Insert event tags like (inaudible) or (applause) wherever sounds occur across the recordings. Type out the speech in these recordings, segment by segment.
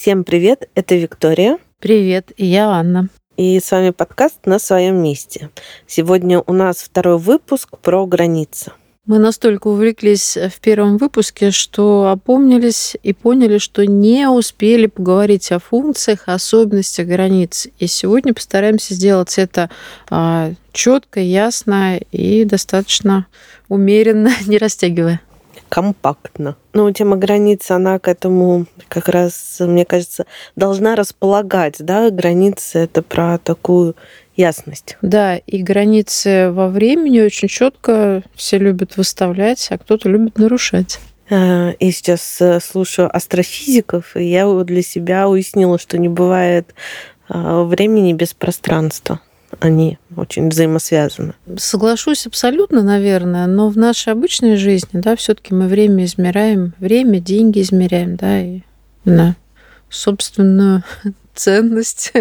Всем привет, это Виктория. Привет, и я Анна. И с вами подкаст «На своем месте». Сегодня у нас второй выпуск про границы. Мы настолько увлеклись в первом выпуске, что опомнились и поняли, что не успели поговорить о функциях, особенностях границ. И сегодня постараемся сделать это а, четко, ясно и достаточно умеренно, (laughs) не растягивая компактно. Ну, тема границы, она к этому как раз, мне кажется, должна располагать, да, границы это про такую ясность. Да, и границы во времени очень четко все любят выставлять, а кто-то любит нарушать. А, и сейчас э, слушаю астрофизиков, и я для себя уяснила, что не бывает а, времени без пространства они очень взаимосвязаны. Соглашусь абсолютно, наверное, но в нашей обычной жизни, да, все-таки мы время измеряем, время, деньги измеряем, да, и на собственную (laughs) ценность.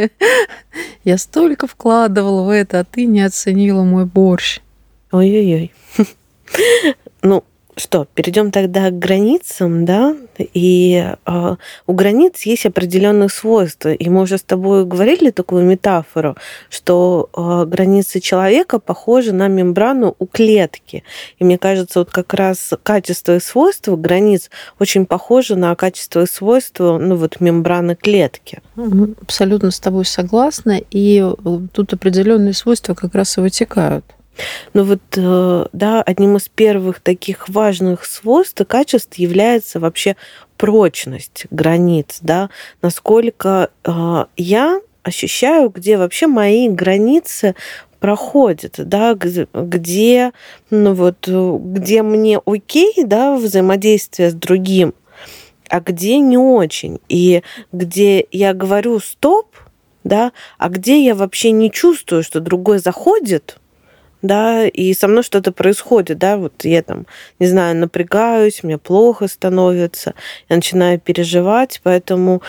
(laughs) Я столько вкладывала в это, а ты не оценила мой борщ. Ой-ой-ой. (laughs) Ну, что, перейдем тогда к границам, да? И э, у границ есть определенные свойства. И мы уже с тобой говорили такую метафору, что э, границы человека похожи на мембрану у клетки. И мне кажется, вот как раз качество и свойства границ очень похожи на качество и свойства ну, вот, мембраны клетки. Абсолютно с тобой согласна. И э, тут определенные свойства как раз и вытекают. Но вот, э, да, одним из первых таких важных свойств и качеств является вообще прочность границ, да, насколько э, я ощущаю, где вообще мои границы проходят, да, где, ну вот, где мне окей, да, взаимодействие с другим, а где не очень, и где я говорю стоп, да, а где я вообще не чувствую, что другой заходит, да, и со мной что-то происходит, да, вот я там, не знаю, напрягаюсь, мне плохо становится, я начинаю переживать, поэтому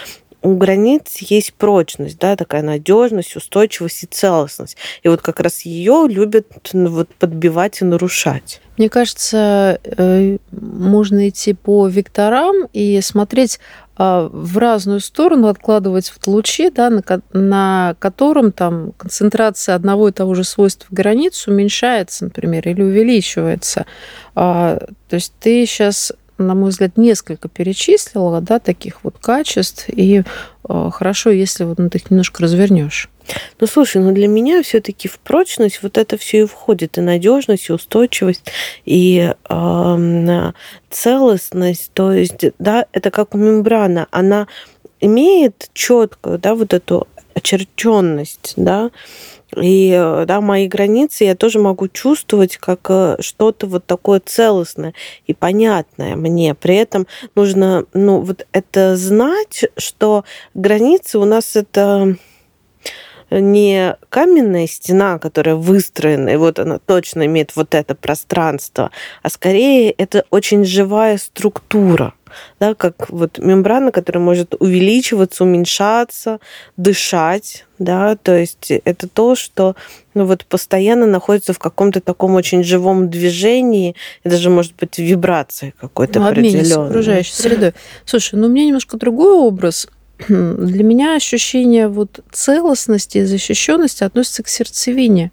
у границ есть прочность, да, такая надежность, устойчивость и целостность. И вот как раз ее любят ну, вот, подбивать и нарушать. Мне кажется, э, можно идти по векторам и смотреть а, в разную сторону, откладывать в лучи, да, на, на котором там концентрация одного и того же свойства границ уменьшается, например, или увеличивается. А, то есть ты сейчас на мой взгляд, несколько перечислила, да, таких вот качеств, и э, хорошо, если вот ну, ты их немножко развернешь. Ну, слушай, ну для меня все-таки в прочность вот это все и входит, и надежность, и устойчивость, и э, целостность. То есть, да, это как мембрана, она имеет четкую, да, вот эту очерченность, да, и э, да, мои границы я тоже могу чувствовать как э, что-то вот такое целостное и понятное мне. При этом нужно, ну, вот это знать, что границы у нас это не каменная стена, которая выстроена, и вот она точно имеет вот это пространство, а скорее это очень живая структура да, как вот мембрана, которая может увеличиваться, уменьшаться, дышать, да, то есть это то, что ну вот постоянно находится в каком-то таком очень живом движении, и даже может быть вибрации какой-то ну, определенной. окружающей средой. Слушай, ну у меня немножко другой образ. Для меня ощущение вот целостности и защищенности относится к сердцевине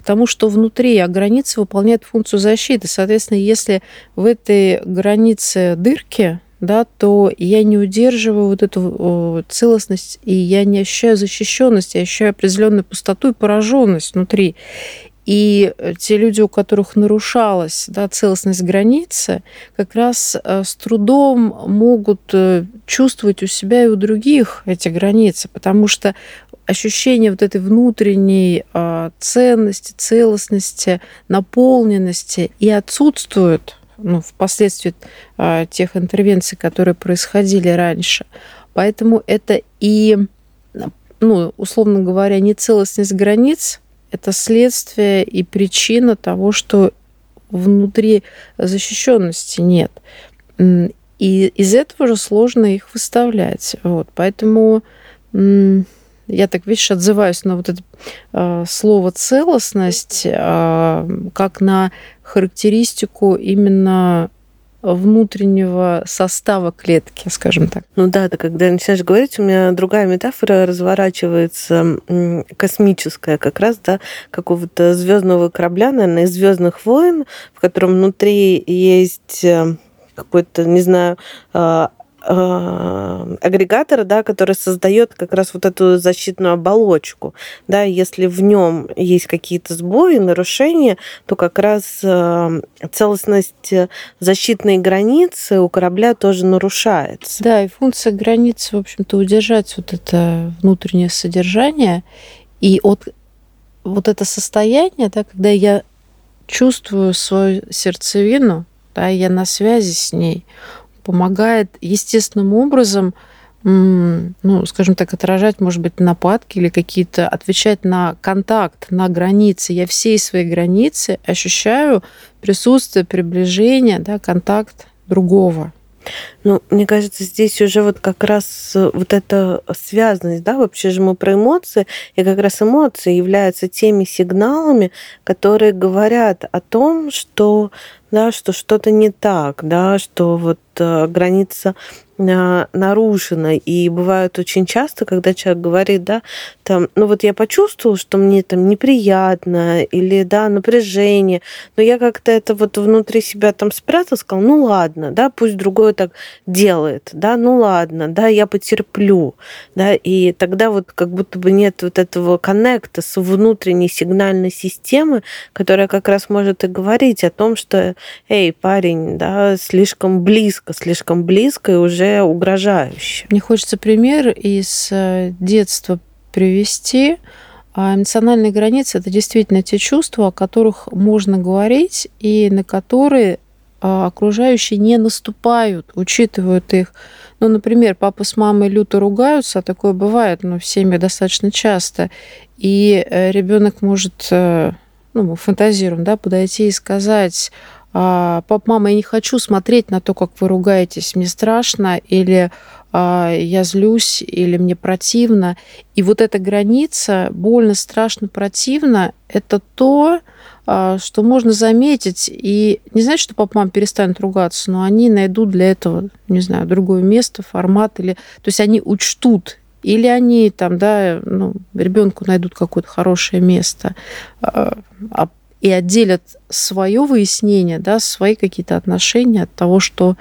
к тому, что внутри, а граница выполняет функцию защиты. Соответственно, если в этой границе дырки, да, то я не удерживаю вот эту целостность, и я не ощущаю защищенность, я ощущаю определенную пустоту и пораженность внутри. И те люди, у которых нарушалась да, целостность границы, как раз э, с трудом могут э, чувствовать у себя и у других эти границы, потому что ощущение вот этой внутренней а, ценности, целостности, наполненности и отсутствует ну, впоследствии а, тех интервенций, которые происходили раньше. Поэтому это и, ну, условно говоря, не целостность границ, это следствие и причина того, что внутри защищенности нет. И из этого же сложно их выставлять. Вот. Поэтому я так, видишь, отзываюсь на вот это э, слово целостность э, как на характеристику именно внутреннего состава клетки, скажем так. Ну да, да, когда начинаешь говорить, у меня другая метафора разворачивается космическая, как раз, да, какого-то звездного корабля, наверное, из Звездных войн, в котором внутри есть э, какой-то, не знаю, а, агрегатора, да, который создает как раз вот эту защитную оболочку. Да, если в нем есть какие-то сбои, нарушения, то как раз а, целостность защитной границы у корабля тоже нарушается. Да, и функция границы, в общем-то, удержать вот это внутреннее содержание. И от вот это состояние, да, когда я чувствую свою сердцевину, да, я на связи с ней, помогает естественным образом ну, скажем так, отражать, может быть, нападки или какие-то, отвечать на контакт, на границы. Я всей своей границы ощущаю присутствие, приближение, да, контакт другого. Ну, мне кажется, здесь уже вот как раз э, вот эта связанность, да, вообще же мы про эмоции, и как раз эмоции являются теми сигналами, которые говорят о том, что, да, что что-то не так, да, что вот э, граница нарушено. И бывает очень часто, когда человек говорит, да, там, ну вот я почувствовал, что мне там неприятно или, да, напряжение, но я как-то это вот внутри себя там спрятал, сказал, ну ладно, да, пусть другой так делает, да, ну ладно, да, я потерплю, да, и тогда вот как будто бы нет вот этого коннекта с внутренней сигнальной системы, которая как раз может и говорить о том, что, эй, парень, да, слишком близко, слишком близко, и уже угрожающе. Мне хочется пример из э, детства привести. А эмоциональные границы это действительно те чувства, о которых можно говорить и на которые а, окружающие не наступают, учитывают их. Ну, например, папа с мамой люто ругаются, а такое бывает, но в семье достаточно часто. И э, ребенок может, э, ну, мы фантазируем, да, подойти и сказать, пап, мама, я не хочу смотреть на то, как вы ругаетесь, мне страшно, или а, я злюсь, или мне противно. И вот эта граница, больно, страшно, противно, это то, а, что можно заметить. И не значит, что папа, мама перестанут ругаться, но они найдут для этого, не знаю, другое место, формат, или... То есть они учтут или они там, да, ну, ребенку найдут какое-то хорошее место. А и отделят свое выяснение, да, свои какие-то отношения от того, что,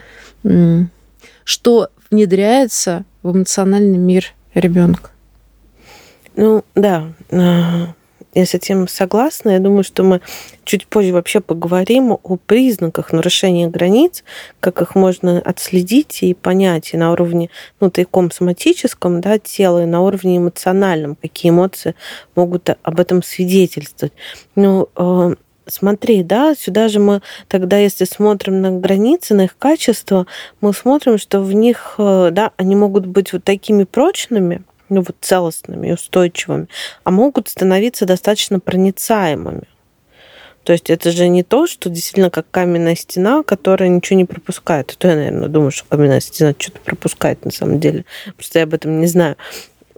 что внедряется в эмоциональный мир ребенка. Ну да, а, я с этим согласна. Я думаю, что мы чуть позже вообще поговорим о признаках нарушения границ, как их можно отследить и понять и на уровне, ну, тайком соматическом, да, тела, и на уровне эмоциональном, какие эмоции могут об этом свидетельствовать. Ну, э, смотри, да, сюда же мы тогда, если смотрим на границы, на их качество, мы смотрим, что в них, э, да, они могут быть вот такими прочными, ну вот целостными, устойчивыми, а могут становиться достаточно проницаемыми. То есть это же не то, что действительно как каменная стена, которая ничего не пропускает. А то я, наверное, думаю, что каменная стена что-то пропускает на самом деле. Просто я об этом не знаю.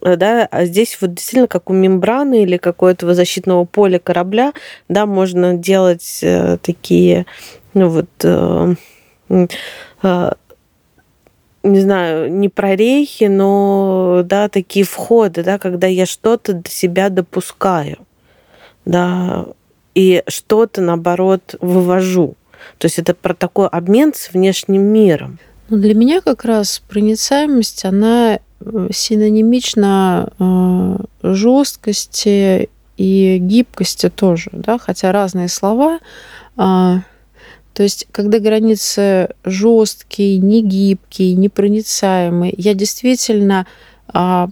Да, а здесь вот действительно как у мембраны или какого-то защитного поля корабля, да, можно делать э, такие, ну вот, э, э, не знаю, не прорехи, но да, такие входы, да, когда я что-то до себя допускаю, да, и что-то, наоборот, вывожу. То есть это про такой обмен с внешним миром. Ну, для меня как раз проницаемость, она э, синонимична э, жесткости и гибкости тоже, да, хотя разные слова. То есть, когда границы жесткие, негибкие, непроницаемые, я действительно а,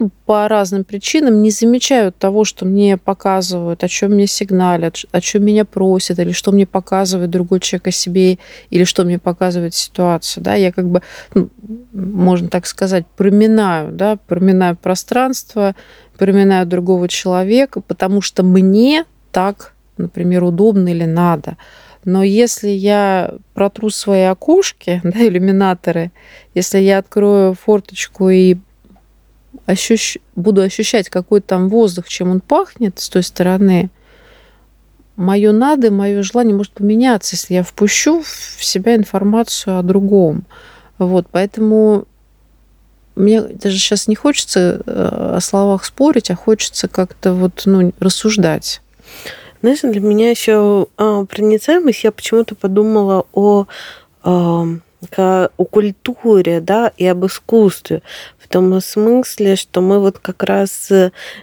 ну, по разным причинам не замечаю того, что мне показывают, о чем мне сигналят, о чем меня просят, или что мне показывает другой человек о себе, или что мне показывает ситуация. Да? Я как бы, ну, можно так сказать, проминаю, да? проминаю пространство, проминаю другого человека, потому что мне так, например, удобно или надо. Но если я протру свои окошки, (laughs) да, иллюминаторы, если я открою форточку и ощущ... буду ощущать какой там воздух, чем он пахнет с той стороны, мое надо, мое желание может поменяться, если я впущу в себя информацию о другом. Вот, поэтому мне даже сейчас не хочется э, о словах спорить, а хочется как-то вот, ну, рассуждать. Знаешь, для меня еще а, проницаемость, я почему-то подумала о, а, о культуре, да, и об искусстве. В том смысле, что мы вот как раз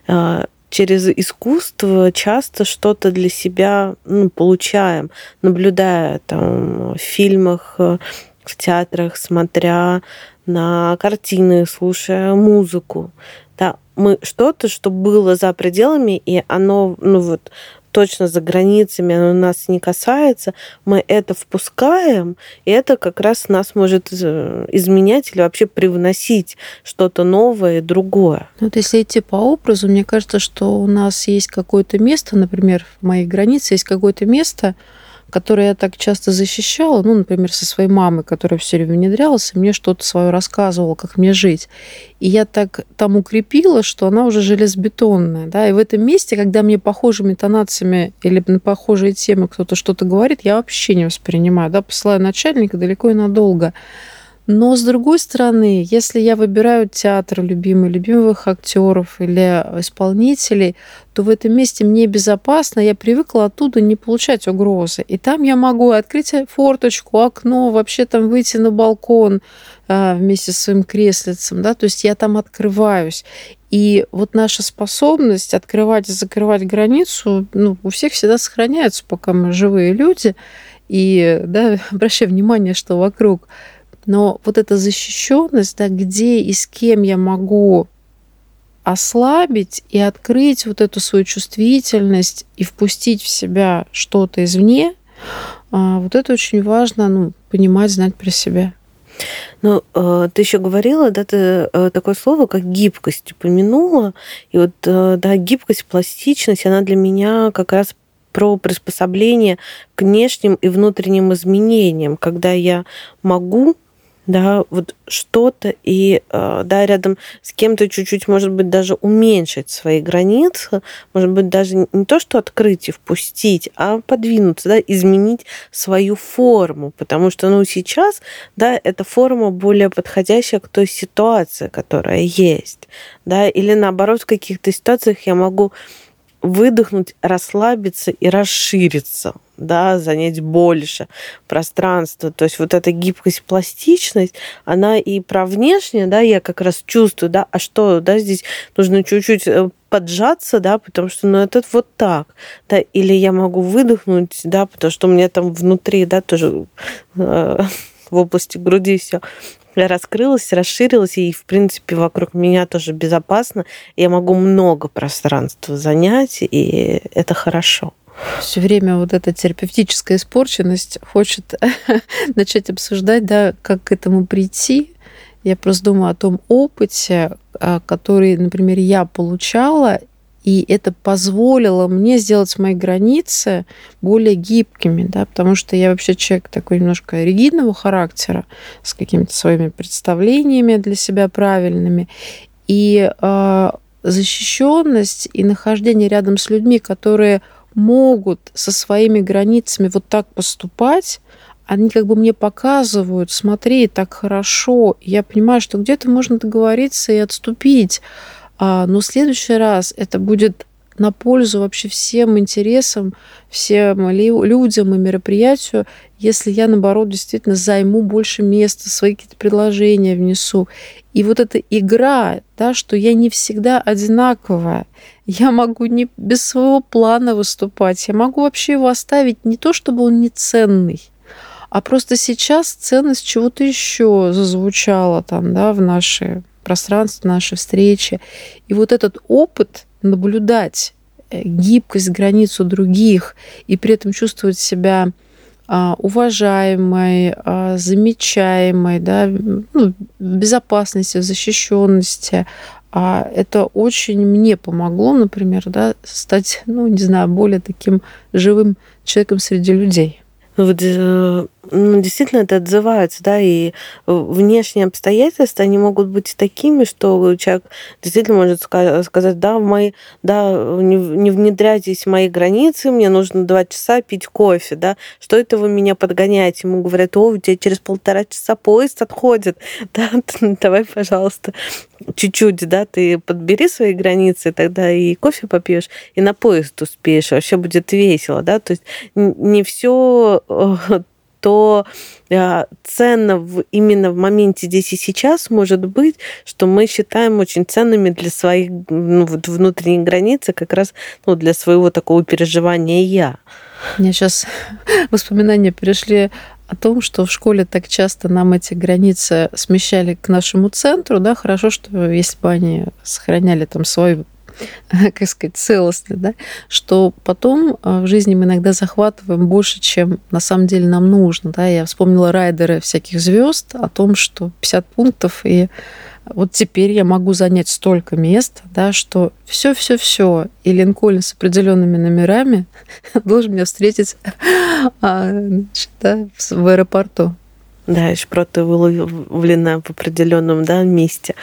а, через искусство часто что-то для себя ну, получаем, наблюдая там в фильмах, в театрах, смотря на картины, слушая музыку. Да, мы что-то, что было за пределами, и оно, ну вот, точно за границами, оно нас не касается, мы это впускаем, и это как раз нас может э, изменять или вообще привносить что-то новое, другое. Ну, вот если идти по образу, мне кажется, что у нас есть какое-то место, например, в моей границе есть какое-то место, которое я так часто защищала, ну, например, со своей мамой, которая все время внедрялась, и мне что-то свое рассказывала, как мне жить. И я так там укрепила, что она уже железобетонная. Да? И в этом месте, когда мне похожими тонациями или на похожие темы кто-то что-то говорит, я вообще не воспринимаю. Да? Посылаю начальника далеко и надолго. Но с другой стороны, если я выбираю театр любимый, любимых актеров или исполнителей, то в этом месте мне безопасно, я привыкла оттуда не получать угрозы. И там я могу открыть форточку, окно, вообще там выйти на балкон а, вместе с своим креслицем, да, то есть я там открываюсь. И вот наша способность открывать и закрывать границу, ну, у всех всегда сохраняется, пока мы живые люди. И, да, (laughs) обращай внимание, что вокруг но вот эта защищенность, да, где и с кем я могу ослабить и открыть вот эту свою чувствительность и впустить в себя что-то извне, а, вот это очень важно, ну, понимать, знать про себя. Ну, э, ты еще говорила, да, ты э, такое слово, как гибкость упомянула. И вот, э, да, гибкость, пластичность, она для меня как раз про приспособление к внешним и внутренним изменениям, когда я могу да, вот что-то и, э, да, рядом с кем-то чуть-чуть, может быть, даже уменьшить свои границы, может быть, даже не то, что открыть и впустить, а подвинуться, да, изменить свою форму, потому что, ну, сейчас, да, эта форма более подходящая к той ситуации, которая есть, да, или наоборот, в каких-то ситуациях я могу выдохнуть, расслабиться и расшириться, да, занять больше пространства. То есть вот эта гибкость, пластичность, она и про внешнее, да, я как раз чувствую, да, а что, да, здесь нужно чуть-чуть э, поджаться, да, потому что, ну, это вот так, да, или я могу выдохнуть, да, потому что у меня там внутри, да, тоже э, в области груди все раскрылась, расширилась, и, в принципе, вокруг меня тоже безопасно. Я могу много пространства занять, и это хорошо. Все время вот эта терапевтическая испорченность хочет (laughs) начать обсуждать, да, как к этому прийти. Я просто думаю о том опыте, а, который, например, я получала, и это позволило мне сделать мои границы более гибкими, да, потому что я вообще человек такой немножко ригидного характера, с какими-то своими представлениями для себя правильными. И э, защищенность и нахождение рядом с людьми, которые могут со своими границами вот так поступать, они как бы мне показывают, смотри, так хорошо. Я понимаю, что где-то можно договориться и отступить. А, но в следующий раз это будет на пользу вообще всем интересам, всем людям и мероприятию, если я, наоборот, действительно займу больше места, свои какие-то предложения внесу. И вот эта игра, да, что я не всегда одинаковая, я могу не без своего плана выступать, я могу вообще его оставить не то, чтобы он не ценный, а просто сейчас ценность чего-то еще зазвучала там, да, в нашей пространство, наши встречи. И вот этот опыт наблюдать э, гибкость, границу других и при этом чувствовать себя а, уважаемой, а, замечаемой, да, ну, безопасности, защищенности. А это очень мне помогло, например, да, стать, ну, не знаю, более таким живым человеком среди людей. Вот э, ну, действительно это отзывается, да, и внешние обстоятельства, они могут быть такими, что человек действительно может сказать, да, в мои, да, не внедряйтесь в мои границы, мне нужно два часа пить кофе, да, что это вы меня подгоняете? Ему говорят, о, у тебя через полтора часа поезд отходит, (laughs) да, (laughs) давай, пожалуйста, чуть-чуть, да, ты подбери свои границы, тогда и кофе попьешь, и на поезд успеешь, вообще будет весело, да, то есть не все э, то э, ценно в, именно в моменте здесь и сейчас может быть, что мы считаем очень ценными для своих ну, вот внутренних границ, как раз ну, для своего такого переживания «я». Меня сейчас (laughs) воспоминания перешли о том, что в школе так часто нам эти границы смещали к нашему центру, да, хорошо, что если бы они сохраняли там свой (laughs) как сказать, целостный, да, что потом э, в жизни мы иногда захватываем больше, чем на самом деле нам нужно. Да. Я вспомнила райдеры всяких звезд о том, что 50 пунктов, и вот теперь я могу занять столько мест, да, что все, все, все. И Линкольн с определенными номерами (laughs) должен меня встретить (laughs) а, значит, да, в аэропорту. Да, и шпроты выловлена в определенном да, месте,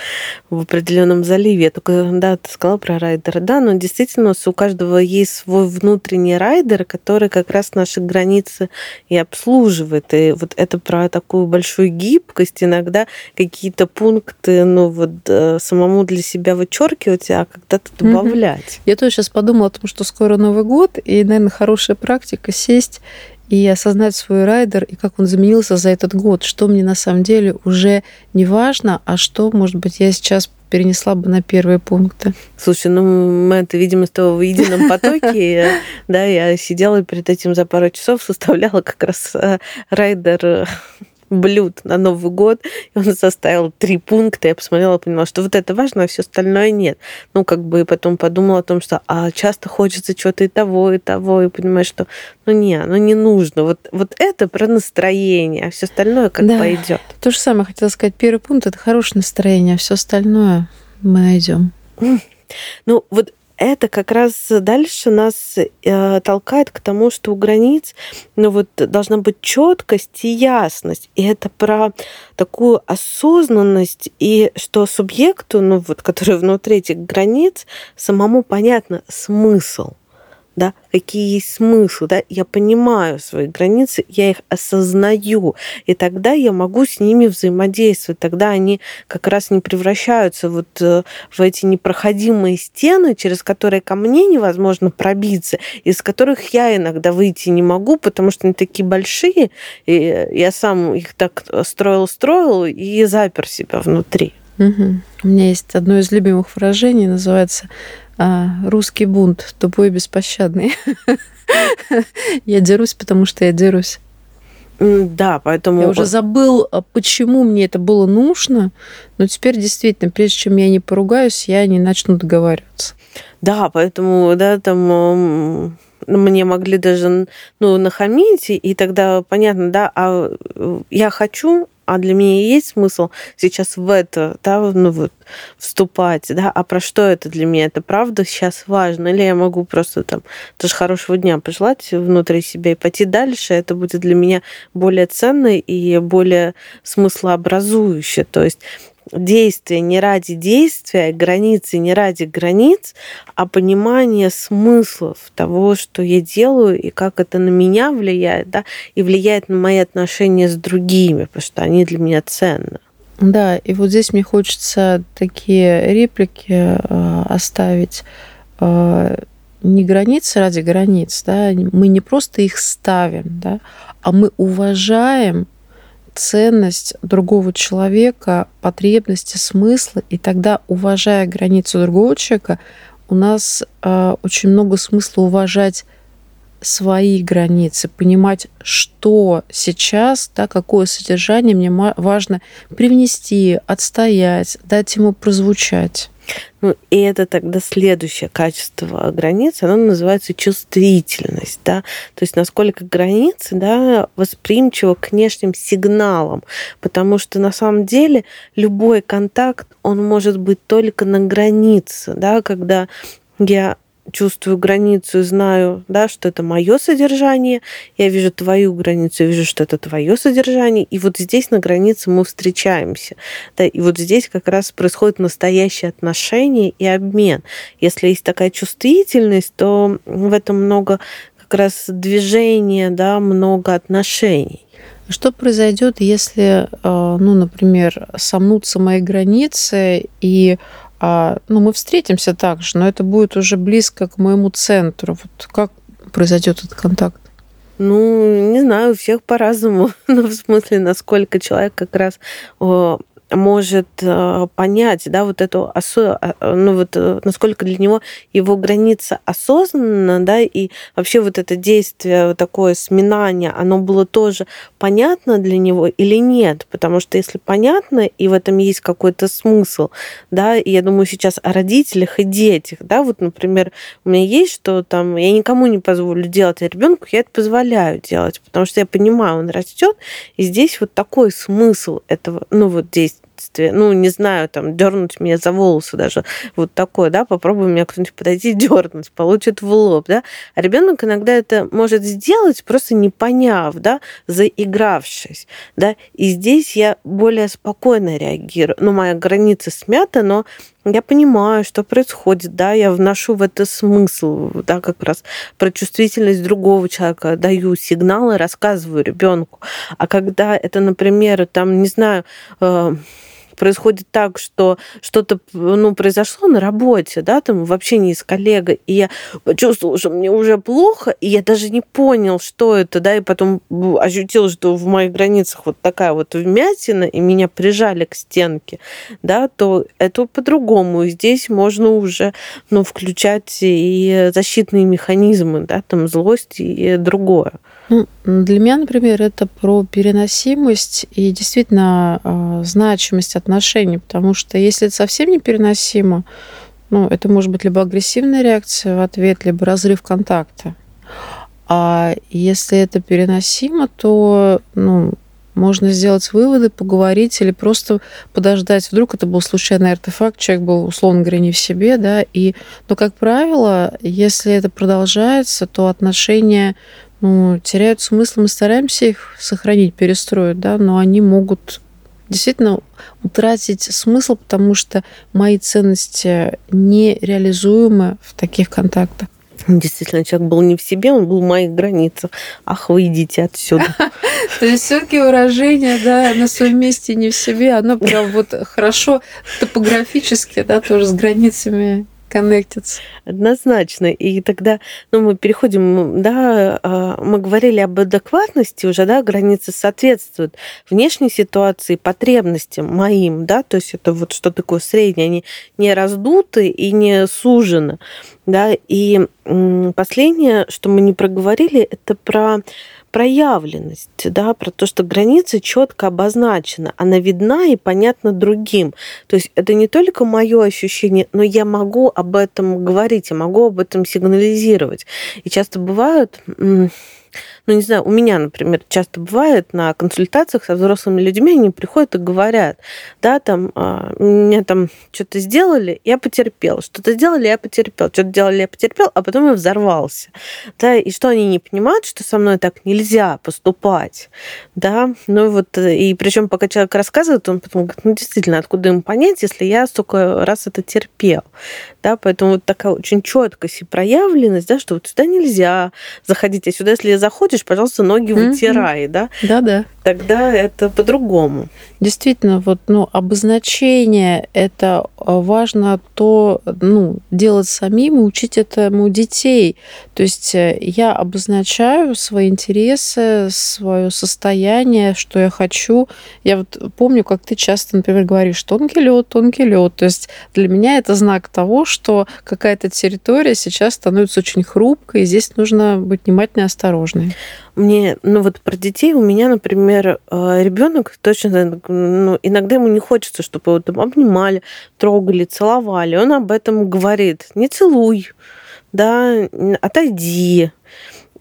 в определенном заливе. Я только, да, ты сказала про райдера. Да, но действительно у каждого есть свой внутренний райдер, который как раз наши границы и обслуживает. И вот это про такую большую гибкость, иногда какие-то пункты, ну вот э, самому для себя вычеркивать, а когда-то добавлять. Mm-hmm. Я тоже сейчас подумала о том, что скоро Новый год, и, наверное, хорошая практика сесть и осознать свой райдер и как он изменился за этот год, что мне на самом деле уже не важно, а что, может быть, я сейчас перенесла бы на первые пункты. Слушай, ну мы это, видимо, с тобой в едином потоке. (laughs) Да, я сидела перед этим за пару часов, составляла как раз э, райдер блюд на Новый год, и он составил три пункта. Я посмотрела поняла, что вот это важно, а все остальное нет. Ну, как бы потом подумала о том, что а часто хочется чего-то и того, и того, и понимаешь, что ну не, ну не нужно. Вот, вот это про настроение, а все остальное как да. пойдет. То же самое хотела сказать. Первый пункт это хорошее настроение, а все остальное мы найдем. Ну, вот это как раз дальше нас э, толкает к тому, что у границ ну, вот, должна быть четкость и ясность. И это про такую осознанность, и что субъекту, ну, вот, (laughs) который внутри этих границ, самому понятно смысл да, какие есть смыслы, да, я понимаю свои границы, я их осознаю, и тогда я могу с ними взаимодействовать, тогда они как раз не превращаются вот э, в эти непроходимые стены, через которые ко мне невозможно пробиться, из которых я иногда выйти не могу, потому что они такие большие, и я сам их так строил-строил и запер себя внутри. Угу. У меня есть одно из любимых выражений, называется русский бунт, тупой и беспощадный. Я дерусь, потому что я дерусь. Да, поэтому... Я уже забыл, а почему мне это было нужно, но теперь действительно, прежде чем я не поругаюсь, я не начну договариваться. Да, поэтому, да, там мне могли даже ну, нахамить, и тогда понятно, да, а я хочу, а для меня есть смысл сейчас в это, да, ну вот, вступать, да, а про что это для меня? Это правда сейчас важно? Или я могу просто там тоже хорошего дня пожелать внутри себя и пойти дальше? Это будет для меня более ценно и более смыслообразующе. То есть действие не ради действия, границы не ради границ, а понимание смыслов того, что я делаю и как это на меня влияет, да, и влияет на мои отношения с другими, потому что они для меня ценны. Да, и вот здесь мне хочется такие реплики э, оставить. Э, не границы ради границ, да, мы не просто их ставим, да, а мы уважаем ценность другого человека, потребности, смысла, и тогда, уважая границу другого человека, у нас э, очень много смысла уважать свои границы, понимать, что сейчас, да, какое содержание мне важно привнести, отстоять, дать ему прозвучать. Ну, и это тогда следующее качество границы, оно называется чувствительность, да, то есть насколько границы, да, восприимчивы к внешним сигналам, потому что на самом деле любой контакт, он может быть только на границе, да, когда я чувствую границу и знаю, да, что это мое содержание, я вижу твою границу, я вижу, что это твое содержание, и вот здесь на границе мы встречаемся. Да, и вот здесь как раз происходит настоящее отношение и обмен. Если есть такая чувствительность, то в этом много как раз движения, да, много отношений. Что произойдет, если, а, ну, например, сомнутся мои границы и а, ну, мы встретимся также, но это будет уже близко к моему центру. Вот как произойдет этот контакт? Ну, не знаю, у всех по-разному. (laughs) ну, в смысле, насколько человек как раз может э, понять, да, вот эту осо... А, ну вот э, насколько для него его граница осознанна, да, и вообще вот это действие такое сминание, оно было тоже понятно для него или нет, потому что если понятно и в этом есть какой-то смысл, да, и я думаю сейчас о родителях и детях, да, вот, например, у меня есть, что там я никому не позволю делать, а ребенку я это позволяю делать, потому что я понимаю, он растет, и здесь вот такой смысл этого, ну вот здесь детстве, ну, не знаю, там, дернуть меня за волосы даже, вот такое, да, попробуй меня кто-нибудь подойти (laughs) дернуть, получит в лоб, да. А ребенок иногда это может сделать, просто не поняв, да, заигравшись, да. И здесь я более спокойно реагирую. Ну, моя граница смята, но я понимаю, что происходит, да, я вношу в это смысл, да, как раз про чувствительность другого человека, даю сигналы, рассказываю ребенку. А когда это, например, там, не знаю, э, происходит так, что что-то ну, произошло на работе, да, там в общении с коллегой, и я почувствовала, что мне уже плохо, и я даже не понял, что это, да, и потом ощутил, что в моих границах вот такая вот вмятина, и меня прижали к стенке, да, то это по-другому. Здесь можно уже, ну, включать и защитные механизмы, да, там злость и другое. Ну, для меня, например, это про переносимость и действительно э, значимость отношений, потому что если это совсем непереносимо, ну, это может быть либо агрессивная реакция в ответ, либо разрыв контакта. А если это переносимо, то ну, можно сделать выводы, поговорить или просто подождать. Вдруг это был случайный артефакт, человек был, условно говоря, не в себе, да, и, но, как правило, если это продолжается, то отношения ну, теряют смысл, мы стараемся их сохранить, перестроить, да, но они могут действительно утратить смысл, потому что мои ценности нереализуемы в таких контактах. Действительно, человек был не в себе, он был в моих границах. Ах, вы идите отсюда. (laughs) То есть все-таки выражение, да, на своем месте не в себе, оно прям вот хорошо топографически, да, тоже с границами коннектиться. Однозначно. И тогда ну, мы переходим, да, а, мы говорили об адекватности уже, да, границы соответствуют внешней ситуации, потребностям моим, да, то есть это вот что такое среднее, они не раздуты и не сужены, да, и последнее, что мы не проговорили, это про проявленность, да, про то, что граница четко обозначена, она видна и понятна другим. То есть это не только мое ощущение, но я могу об этом говорить, я могу об этом сигнализировать. И часто бывают ну, не знаю, у меня, например, часто бывает на консультациях со взрослыми людьми, они приходят и говорят, да, там, а, мне там что-то сделали, я потерпел, что-то сделали, я потерпел, что-то делали, я потерпел, а потом я взорвался, да, и что они не понимают, что со мной так нельзя поступать, да, ну вот, и причем пока человек рассказывает, он потом говорит, ну, действительно, откуда им понять, если я столько раз это терпел, да, поэтому вот такая очень четкость и проявленность, да, что вот сюда нельзя заходить, а сюда, если заходишь, пожалуйста, ноги вытирай, да? Да-да. Тогда это по-другому. Действительно, вот, ну, обозначение это а, важно то, ну, делать самим и учить этому детей. То есть э, я обозначаю свои интересы, свое состояние, что я хочу. Я вот помню, как ты часто, например, говоришь, тонкий лед, тонкий лед. То есть для меня это знак того, что какая-то территория сейчас становится очень хрупкой, и здесь нужно быть внимательной и осторожной. Мне, ну вот про детей у меня, например, э, ребенок точно, ну, иногда ему не хочется, чтобы его там обнимали, трогали, целовали. Он об этом говорит. Не целуй, да, отойди.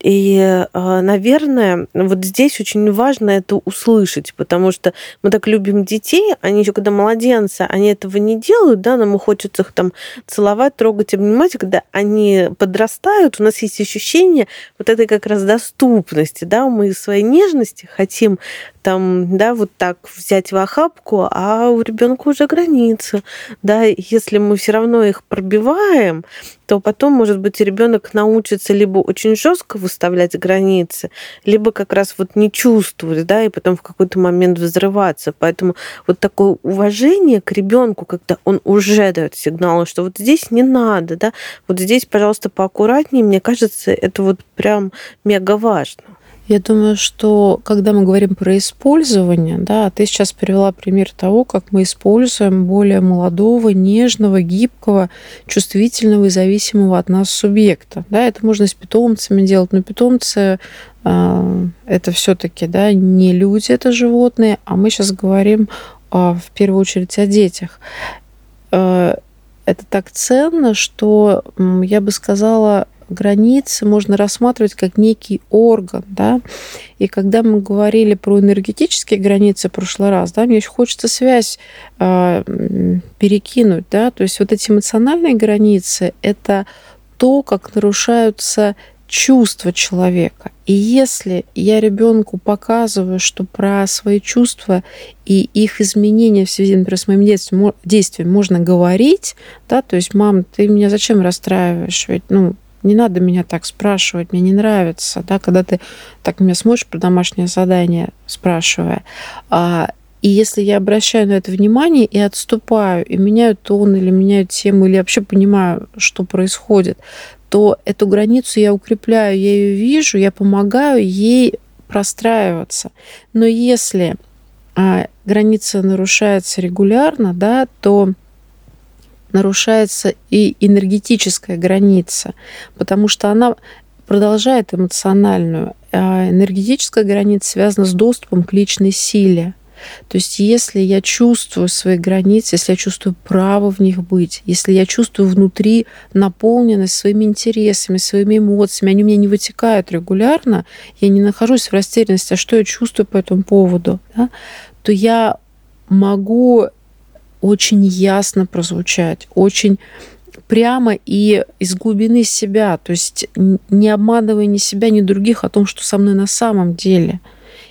И, наверное, вот здесь очень важно это услышать, потому что мы так любим детей, они еще когда младенцы, они этого не делают, да, нам хочется их там целовать, трогать, обнимать, когда они подрастают, у нас есть ощущение вот этой как раз доступности, да, мы своей нежности хотим там, да, вот так взять в охапку, а у ребенка уже границы, да, если мы все равно их пробиваем, то потом, может быть, ребенок научится либо очень жестко выставлять границы, либо как раз вот не чувствовать, да, и потом в какой-то момент взрываться. Поэтому вот такое уважение к ребенку, когда он уже дает сигналы, что вот здесь не надо, да, вот здесь, пожалуйста, поаккуратнее, мне кажется, это вот прям мега важно. Я думаю, что когда мы говорим про использование, да, ты сейчас привела пример того, как мы используем более молодого, нежного, гибкого, чувствительного и зависимого от нас субъекта. Да, это можно с питомцами делать, но питомцы э, это все-таки да, не люди, это животные, а мы сейчас говорим э, в первую очередь о детях. Э, это так ценно, что я бы сказала, границы можно рассматривать как некий орган, да, и когда мы говорили про энергетические границы в прошлый раз, да, мне еще хочется связь э, перекинуть, да, то есть вот эти эмоциональные границы – это то, как нарушаются чувства человека. И если я ребенку показываю, что про свои чувства и их изменения в связи, например, с моим действием, действием можно говорить, да, то есть, мам, ты меня зачем расстраиваешь? Ведь, ну, не надо меня так спрашивать, мне не нравится, да, когда ты так меня смотришь про домашнее задание, спрашивая. А, и если я обращаю на это внимание и отступаю, и меняю тон, или меняю тему, или вообще понимаю, что происходит, то эту границу я укрепляю, я ее вижу, я помогаю ей простраиваться. Но если а, граница нарушается регулярно, да, то нарушается и энергетическая граница, потому что она продолжает эмоциональную. А энергетическая граница связана с доступом к личной силе. То есть если я чувствую свои границы, если я чувствую право в них быть, если я чувствую внутри наполненность своими интересами, своими эмоциями, они у меня не вытекают регулярно, я не нахожусь в растерянности, а что я чувствую по этому поводу, да, то я могу очень ясно прозвучать, очень прямо и из глубины себя, то есть не обманывая ни себя, ни других о том, что со мной на самом деле.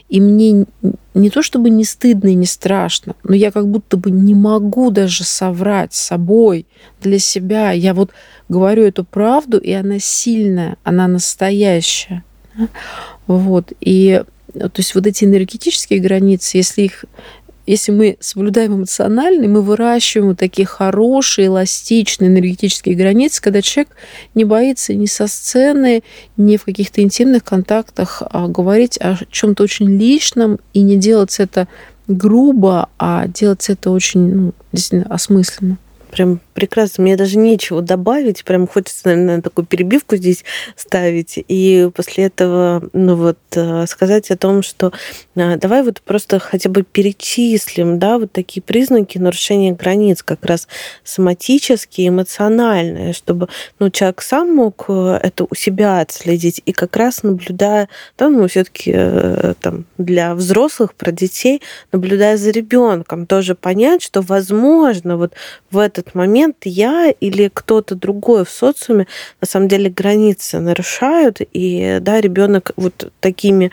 И мне не то чтобы не стыдно и не страшно, но я как будто бы не могу даже соврать собой для себя. Я вот говорю эту правду, и она сильная, она настоящая. Вот. И то есть вот эти энергетические границы, если их если мы соблюдаем эмоционально, мы выращиваем такие хорошие, эластичные энергетические границы, когда человек не боится ни со сцены, ни в каких-то интимных контактах а говорить о чем-то очень личном и не делать это грубо, а делать это очень ну, действительно осмысленно. Прям прекрасно. Мне даже нечего добавить. Прям хочется, наверное, такую перебивку здесь ставить. И после этого, ну вот, э, сказать о том, что э, давай вот просто хотя бы перечислим, да, вот такие признаки нарушения границ, как раз соматические, эмоциональные, чтобы, ну, человек сам мог э, это у себя отследить и как раз наблюдая, да, ну, все таки там для взрослых, про детей, наблюдая за ребенком, тоже понять, что, возможно, вот в этот момент я или кто-то другой в социуме на самом деле границы нарушают, и да, ребенок вот такими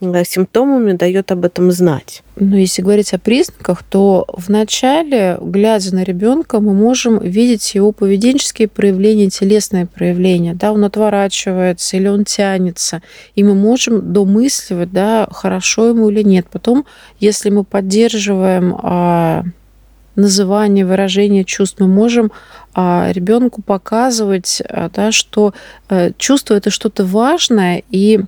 э, симптомами дает об этом знать. Ну, если говорить о признаках, то вначале, глядя на ребенка, мы можем видеть его поведенческие проявления, телесные проявления. Да, он отворачивается или он тянется. И мы можем домысливать, да, хорошо ему или нет. Потом, если мы поддерживаем а, называние, выражение чувств, мы можем а, ребенку показывать, а, да, что э, чувство это что-то важное, и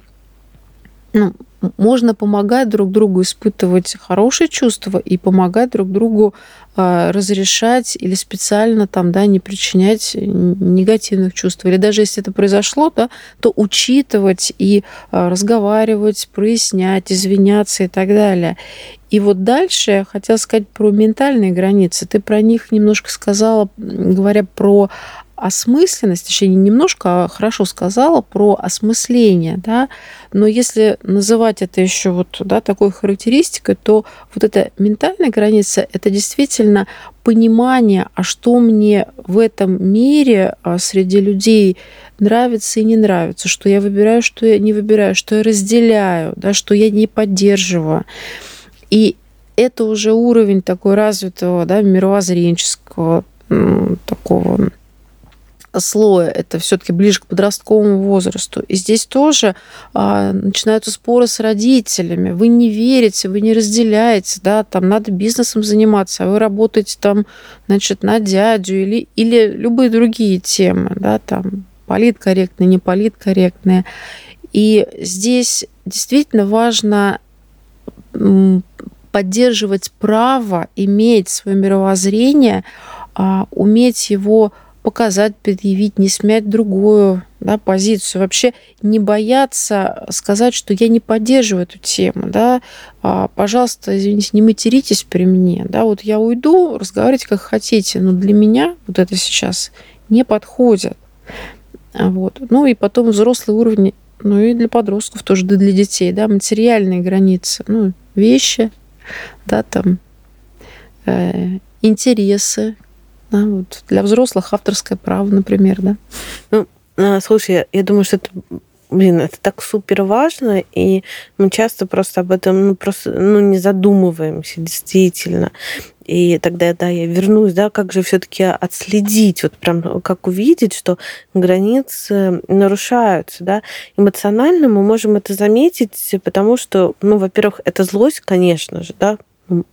ну, можно помогать друг другу испытывать хорошие чувства и помогать друг другу а, разрешать или специально там, да, не причинять негативных чувств. Или даже если это произошло, да, то учитывать и разговаривать, прояснять, извиняться и так далее. И вот дальше я хотела сказать про ментальные границы. Ты про них немножко сказала, говоря про осмысленность, точнее, немножко, а хорошо сказала про осмысление, да, но если называть это еще вот, да, такой характеристикой, то вот эта ментальная граница – это действительно понимание, а что мне в этом мире а, среди людей нравится и не нравится, что я выбираю, что я не выбираю, что я разделяю, да, что я не поддерживаю. И это уже уровень такой развитого, да, мировоззренческого такого слоя, это все-таки ближе к подростковому возрасту. И здесь тоже а, начинаются споры с родителями. Вы не верите, вы не разделяете, да, там надо бизнесом заниматься, а вы работаете там, значит, на дядю или, или любые другие темы, да, там политкорректные, не политкорректные. И здесь действительно важно поддерживать право, иметь свое мировоззрение, а, уметь его показать, предъявить, не смять другую да, позицию. Вообще не бояться сказать, что я не поддерживаю эту тему. Да? А, пожалуйста, извините, не материтесь при мне. Да? Вот я уйду, разговаривайте как хотите, но для меня вот это сейчас не подходит. Вот. Ну и потом взрослый уровень, ну и для подростков тоже, да для детей, да, материальные границы, ну, вещи, да, там, э, интересы, да, вот для взрослых авторское право, например, да. Ну, а, слушай, я думаю, что это блин, это так супер важно, и мы часто просто об этом ну, просто ну, не задумываемся, действительно. И тогда, да, я вернусь, да, как же все-таки отследить, вот прям как увидеть, что границы нарушаются, да. Эмоционально мы можем это заметить, потому что, ну, во-первых, это злость, конечно же, да,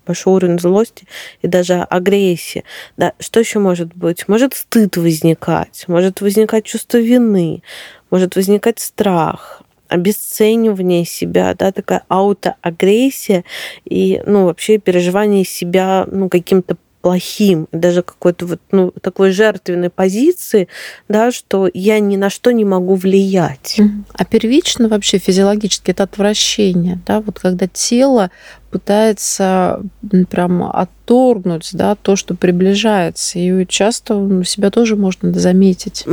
большой уровень злости и даже агрессии. Да, что еще может быть? Может стыд возникать, может возникать чувство вины, может возникать страх, обесценивание себя, да, такая аутоагрессия и, ну, вообще переживание себя, ну, каким-то плохим, даже какой-то вот ну, такой жертвенной позиции, да, что я ни на что не могу влиять. А первично вообще физиологически это отвращение, да, вот когда тело пытается прям отторгнуть да, то, что приближается. И часто у себя тоже можно заметить.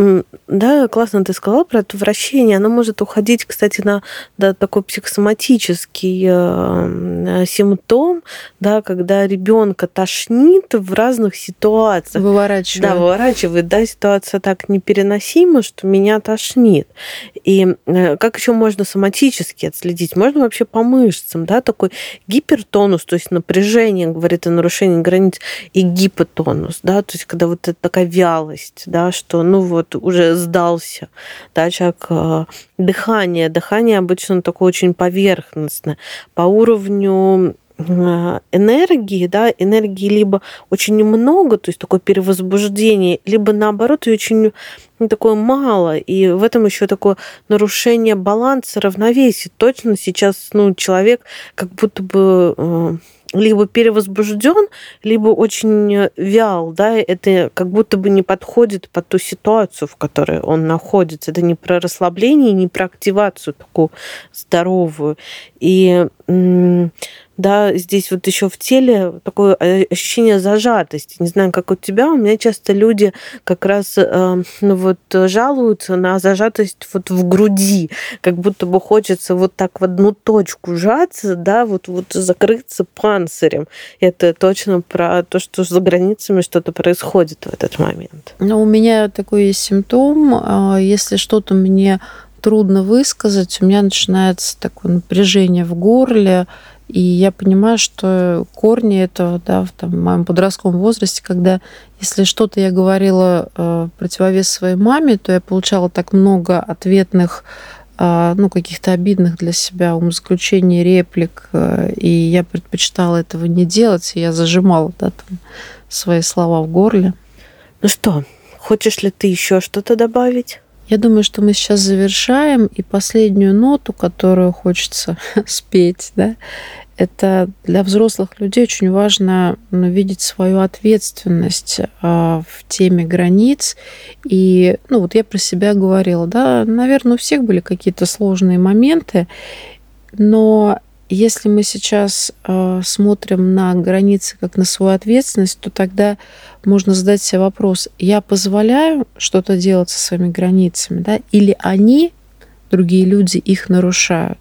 Да, классно ты сказала про отвращение. Оно может уходить, кстати, на да, такой психосоматический э, симптом, да, когда ребенка тошнит в разных ситуациях. Выворачивает. Да, выворачивает. Да, ситуация так непереносима, что меня тошнит. И э, как еще можно соматически отследить? Можно вообще по мышцам, да, такой гипер гипертонус, то есть напряжение, говорит о нарушении границ, и гипотонус, да, то есть когда вот это такая вялость, да, что, ну вот, уже сдался, да, человек, э, дыхание, дыхание обычно такое очень поверхностное, по уровню энергии, да, энергии либо очень много, то есть такое перевозбуждение, либо наоборот ее очень ну, такое мало, и в этом еще такое нарушение баланса, равновесия. Точно сейчас ну, человек как будто бы э, либо перевозбужден, либо очень вял, да, это как будто бы не подходит под ту ситуацию, в которой он находится. Это не про расслабление, не про активацию такую здоровую. И да, здесь вот еще в теле такое э, ощущение зажатости. Не знаю, как у тебя, у меня часто люди как раз э, ну вот жалуются на зажатость вот в груди, как будто бы хочется вот так в одну точку сжаться, да, вот, вот закрыться панцирем. Это точно про то, что за границами что-то происходит в этот момент. Ну, у меня такой есть симптом. А, если что-то мне трудно высказать, у меня начинается такое напряжение в горле, и я понимаю, что корни этого, да, в, там, моем подростковом возрасте, когда если что-то я говорила э, противовес своей маме, то я получала так много ответных э, ну, каких-то обидных для себя умозаключений, реплик, э, и я предпочитала этого не делать, и я зажимала да, там, свои слова в горле. Ну что, хочешь ли ты еще что-то добавить? Я думаю, что мы сейчас завершаем, и последнюю ноту, которую хочется (laughs) спеть, да, это для взрослых людей очень важно ну, видеть свою ответственность а, в теме границ. И, ну, вот я про себя говорила, да, наверное, у всех были какие-то сложные моменты, но если мы сейчас э, смотрим на границы как на свою ответственность, то тогда можно задать себе вопрос: я позволяю что-то делать со своими границами, да, или они, другие люди, их нарушают?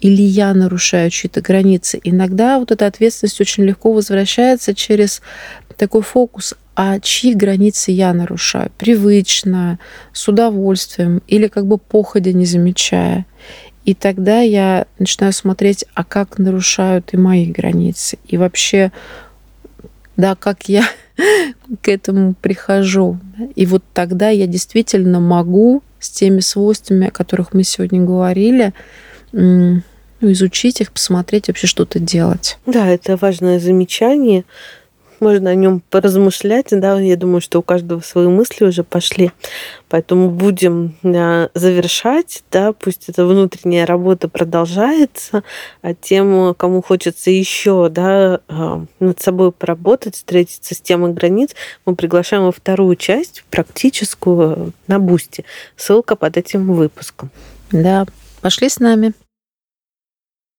Или я нарушаю чьи-то границы? Иногда вот эта ответственность очень легко возвращается через такой фокус а чьи границы я нарушаю? Привычно, с удовольствием или как бы походя не замечая. И тогда я начинаю смотреть, а как нарушают и мои границы. И вообще, да, как я (laughs) к этому прихожу. И вот тогда я действительно могу с теми свойствами, о которых мы сегодня говорили, ну, изучить их, посмотреть, вообще что-то делать. Да, это важное замечание можно о нем поразмышлять. Да, я думаю, что у каждого свои мысли уже пошли. Поэтому будем да, завершать. Да, пусть эта внутренняя работа продолжается. А тем, кому хочется еще да, а, над собой поработать, встретиться с темой границ, мы приглашаем во вторую часть, практическую, на Бусти. Ссылка под этим выпуском. Да, пошли с нами.